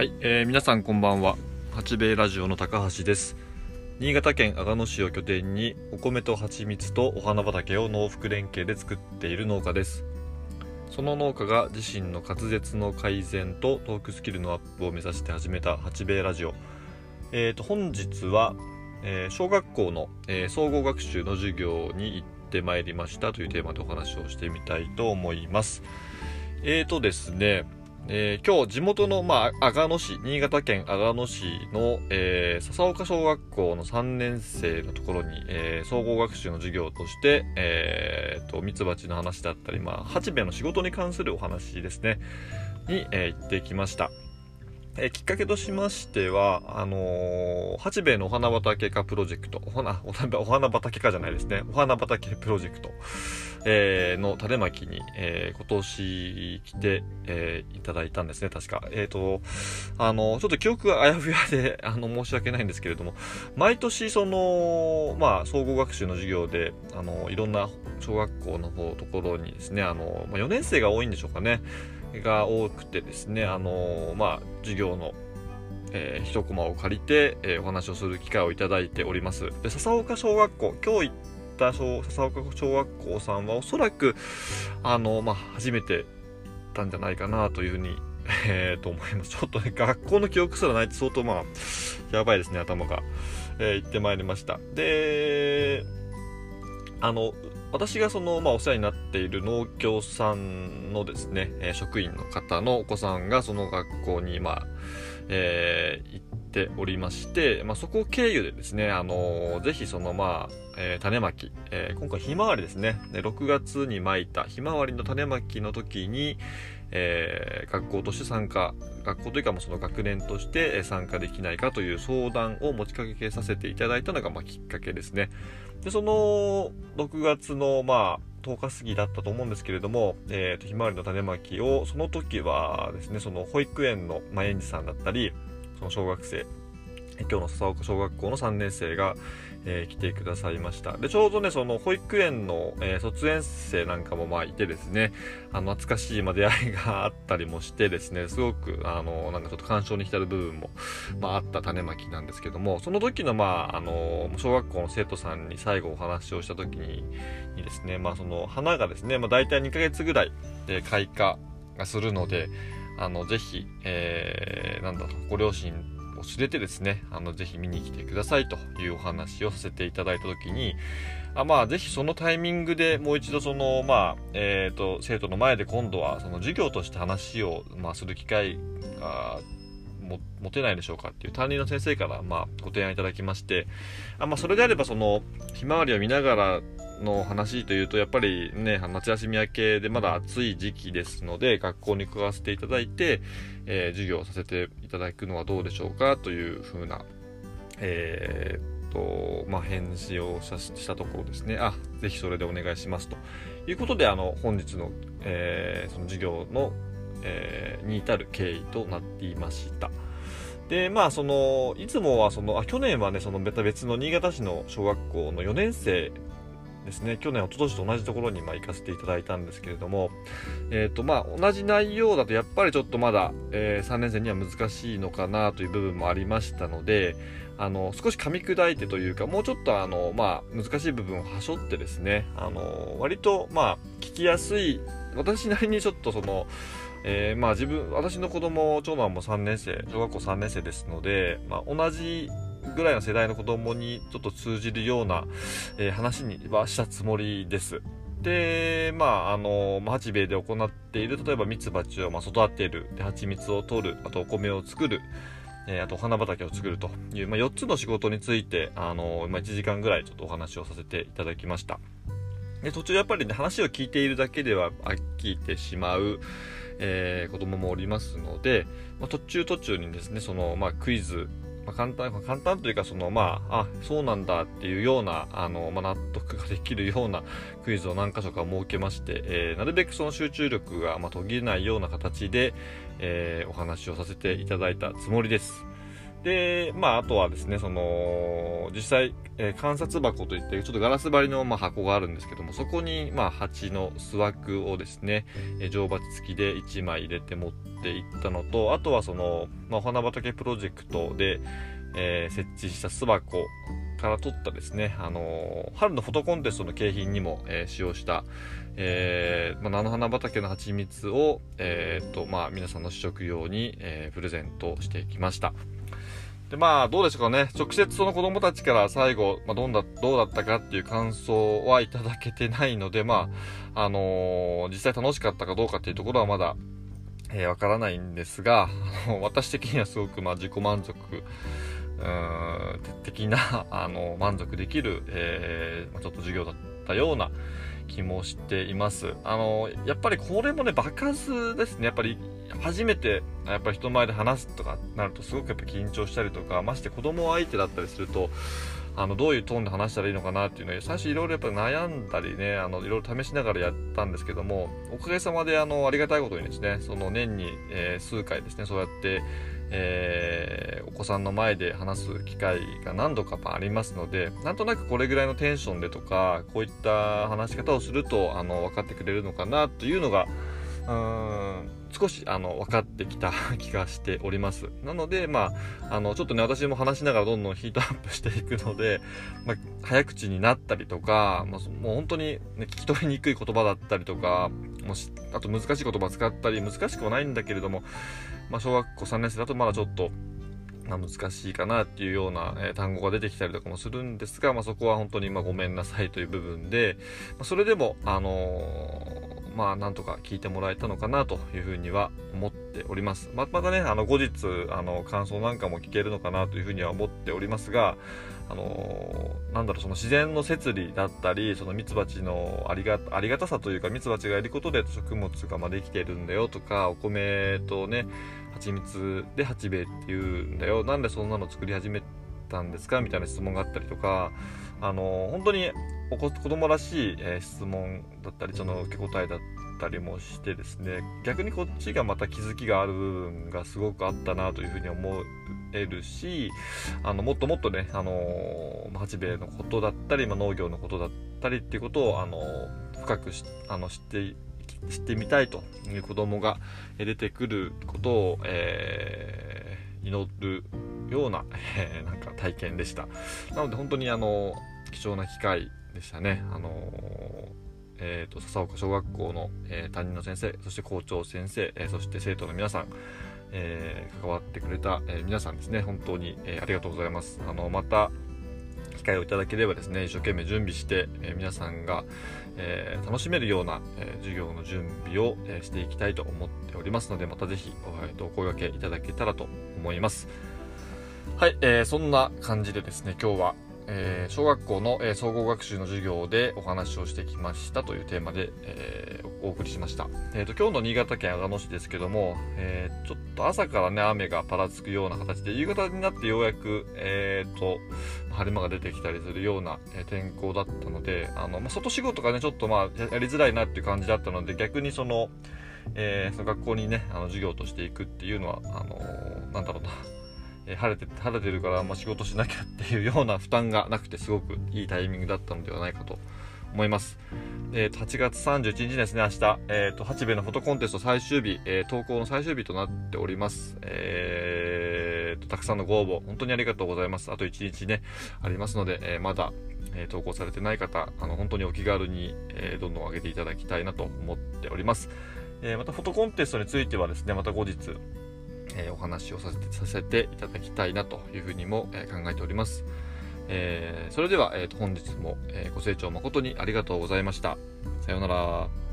はい、えー皆さんこんばんは。八兵衛ラジオの高橋です。新潟県阿賀野市を拠点にお米と蜂蜜とお花畑を農福連携で作っている農家です。その農家が自身の滑舌の改善とトークスキルのアップを目指して始めた八兵衛ラジオ。えー、と本日は、えー小学校の、えー総合学習の授業に行ってまいりましたというテーマでお話をしてみたいと思います。えーとですね、えー今日地元の、まあ、阿賀野市、新潟県阿賀野市の、えー笹岡小学校の3年生のところに、えー総合学習の授業として、えーと、ミツバチの話だったり、まあ、八兵衛の仕事に関するお話ですね、に、えー行ってきました。えきっかけとしましては、あのー八兵衛のお花畑化プロジェクト、お花、おお花畑化じゃないですね、お花畑プロジェクト、えーの種まきに、えー今年来て、えーいただいたんですね、確か。えっ、と、あの、ちょっと記憶があやふやで、あの、申し訳ないんですけれども、毎年、その、まあ、総合学習の授業で、あの、いろんな小学校の方、ところにですね、あの、まあ、4年生が多いんでしょうかね、が多くてですね、あの、まあ、授業の、えー一コマを借りて、えーお話をする機会をいただいております。で、笹岡小学校、今日行った笹岡小学校さんはおそらく、あの、まあ、初めて行ったんじゃないかなというふうに、えーと思います。ちょっとね、学校の記憶すらないって相当まあ、やばいですね、頭が。えー行ってまいりました。で、あの、私がその、まあ、お世話になっている農協さんのですね、え職員の方のお子さんがその学校に、まあ、えー行っておりまして、まあ、そこ経由でですね、あのーぜひその、まあ、えー種まき、えー今回ひまわりですね、で6月にまいたひまわりの種まきの時に、えー学校として参加、学校というかもその学年として参加できないかという相談を持ちかけさせていただいたのが、ま、きっかけですね。で、その6月の、まあ、10日過ぎだったと思うんですけれども、えーと、ひまわりの種まきを、その時はですね、その保育園の、まあ、園児さんだったり、その小学生、今日の笹岡小学校の3年生が、えー来てくださいました。で、ちょうどね、その保育園の、えー卒園生なんかもまあいてですね、あの、懐かしい、まあ、出会いがあったりもしてですね、すごく、あの、なんかちょっと感傷に浸る部分も、まあ、あった種まきなんですけども、その時の、まあ、あの、小学校の生徒さんに最後お話をした時に、にですね、まあ、その花がですね、まあ、大体2ヶ月ぐらいで開花がするので、あの、ぜひ、えー、なんだろう、ご両親を連れてですね、あの、ぜひ見に来てくださいというお話をさせていただいたときに、あまあ、ぜひそのタイミングでもう一度その、まあ、えっ、と、生徒の前で今度はその授業として話を、まあ、する機会が、持てないでしょうかっていう担任の先生から、まあ、ご提案いただきまして、あまあ、それであればその、ひまわりを見ながらの話というと、やっぱりね、夏休み明けでまだ暑い時期ですので、学校に伺わせていただいて、えー授業をさせていただくのはどうでしょうかというふうな、えーっと、まあ、返事をしたしたところですね、あ、ぜひそれでお願いしますと。いうことで、あの、本日の、えーその授業の、えーに至る経緯となっていました。で、まあ、その、いつもは、その、あ、去年はね、その、別の新潟市の小学校の4年生ですね、去年、一昨年と同じところに、ま、行かせていただいたんですけれども、えっ、と、まあ、同じ内容だと、やっぱりちょっとまだ、え3年生には難しいのかなという部分もありましたので、あの、少し噛み砕いてというか、もうちょっと、あの、まあ、難しい部分をはしょってですね、あの、割と、まあ、聞きやすい、私なりにちょっとその、えーまあ自分、私の子供、長男も3年生、小学校3年生ですので、まあ同じぐらいの世代の子供にちょっと通じるような、えー話にはしたつもりです。で、まあ、あの、まあ八兵衛で行っている、例えば蜜蜂をまあ育てる、で、蜂蜜を取る、あとお米を作る、えーあとお花畑を作るという、まあ、4つの仕事について、あの、まあ、1時間ぐらいちょっとお話をさせていただきました。で、途中やっぱりね、話を聞いているだけでは飽きてしまう、えー子供もおりますので、まあ、途中途中にですね、その、まあ、クイズ、まあ、簡単、簡単というか、その、まあ、あ、そうなんだっていうような、あの、まあ、納得ができるようなクイズを何箇所か設けまして、えーなるべくその集中力が、まあ、途切れないような形で、えーお話をさせていただいたつもりです。で、まあ、あとはですね、その、実際、えー、観察箱といって、ちょっとガラス張りの、まあ、箱があるんですけども、そこに、まあ、蜂の巣枠をですね、えー、乗鉢付きで1枚入れて持っていったのと、あとはその、まあ、お花畑プロジェクトで、えー、設置した巣箱から取ったですね、あの春のフォトコンテストの景品にも、え使用した、えー、まあ、菜の花畑の蜂蜜を、えーとまあ、皆さんの試食用に、えプレゼントしてきました。で、まあ、どうでしょうかね。直接その子供たちから最後、まあ、どんだ、どうだったかっていう感想はいただけてないので、まあ、あのー、実際楽しかったかどうかっていうところはまだ、えー、わからないんですが、私的にはすごく、まあ、自己満足、うん、的な、あの、満足できる、えー、ちょっと授業だったような気もしています。あの、やっぱりこれもね、爆発ですね。やっぱり初めてやっぱり人前で話すとかなるとすごくやっぱ緊張したりとかまして子供相手だったりするとあのどういうトーンで話したらいいのかなっていうのを最初いろいろやっぱ悩んだりねあのいろいろ試しながらやったんですけどもおかげさまであのありがたいことにですねその年に、えー、数回ですねそうやってえー、お子さんの前で話す機会が何度かありますのでなんとなくこれぐらいのテンションでとかこういった話し方をするとあの分かってくれるのかなというのがうーん少しあの分かってきた気がしております。なので、まあ、あのちょっとね、私も話しながらどんどんヒートアップしていくので、まあ、早口になったりとか、まあ、もう本当に、ね、聞き取りにくい言葉だったりとか、もしあと難しい言葉使ったり、難しくはないんだけれども、まあ、小学校3年生だとまだちょっと、ま、難しいかなっていうような、え、単語が出てきたりとかもするんですが、まあ、そこは本当にまごめんなさいという部分で、ま、それでも、あの、まあ、なんとか聞いてもらえたのかなというふうには思っております。ままたね、あの後日、あの感想なんかも聞けるのかなというふうには思っておりますが、あのー、なんだろう、その自然の摂理だったり、そのミツバチのありがありがたさというか、ミツバチがいることで食物がまできているんだよとか、お米とね、蜂蜜で八兵衛っていうんだよなんでそんなの作り始めたんですか？みたいな質問があったりとかあの本当にお子供らしい、え、質問だったりその受け答えだったりもしてですね逆にこっちがまた気づきがある部分がすごくあったなというふうに思えるしあのもっともっとね、あの八兵衛のことだったり、ま、農業のことだったりっていうことを、あの深くあの知って知ってみたいという子供が出てくることを、えー、祈るような、えー、なんか体験でした。なので本当にあの貴重な機会でしたね。あのえーと、笹岡小学校の、えー、担任の先生そして校長先生、えー、そして生徒の皆さん、えー、関わってくれた、え皆さんですね本当に、えありがとうございますあのまた機会をいただければですね一生懸命準備して、え皆さんが、えー、楽しめるような、えー、授業の準備を、えー、していきたいと思っておりますのでまたぜひお声掛けいただけたらと思いますはい、えー、そんな感じでですね今日はえー、小学校の、えー、総合学習の授業でお話をしてきましたというテーマで、えー、お送りしました。えーと、今日の新潟県阿賀野市ですけども、えー、ちょっと朝からね、雨がぱらつくような形で、夕方になってようやく、えーと、晴れ間が出てきたりするような、え天候だったので、あの、まあ、外仕事がね、ちょっとまあ、やりづらいなっていう感じだったので、逆にその、えー、その学校にね、あの授業としていくっていうのは、あのなんだろうな、え晴れて晴れてるから、まあ、仕事しなきゃっていうような負担がなくてすごくいいタイミングだったのではないかと思います。えー、と8月31日ですね、明日、えー、と八兵衛のフォトコンテスト最終日、えー、投稿の最終日となっております。えー、とたくさんのご応募、本当にありがとうございます。あと1日ね、ありますので、えー、まだ、えー、投稿されてない方、あの本当にお気軽に、え、どんどん上げていただきたいなと思っております。え、またフォトコンテストについてはですね、また後日、え、お話をさせてさせていただきたいなというふうにも、え、考えております。えー、それでは、えーと、本日も、えご清聴誠にありがとうございました。さようなら。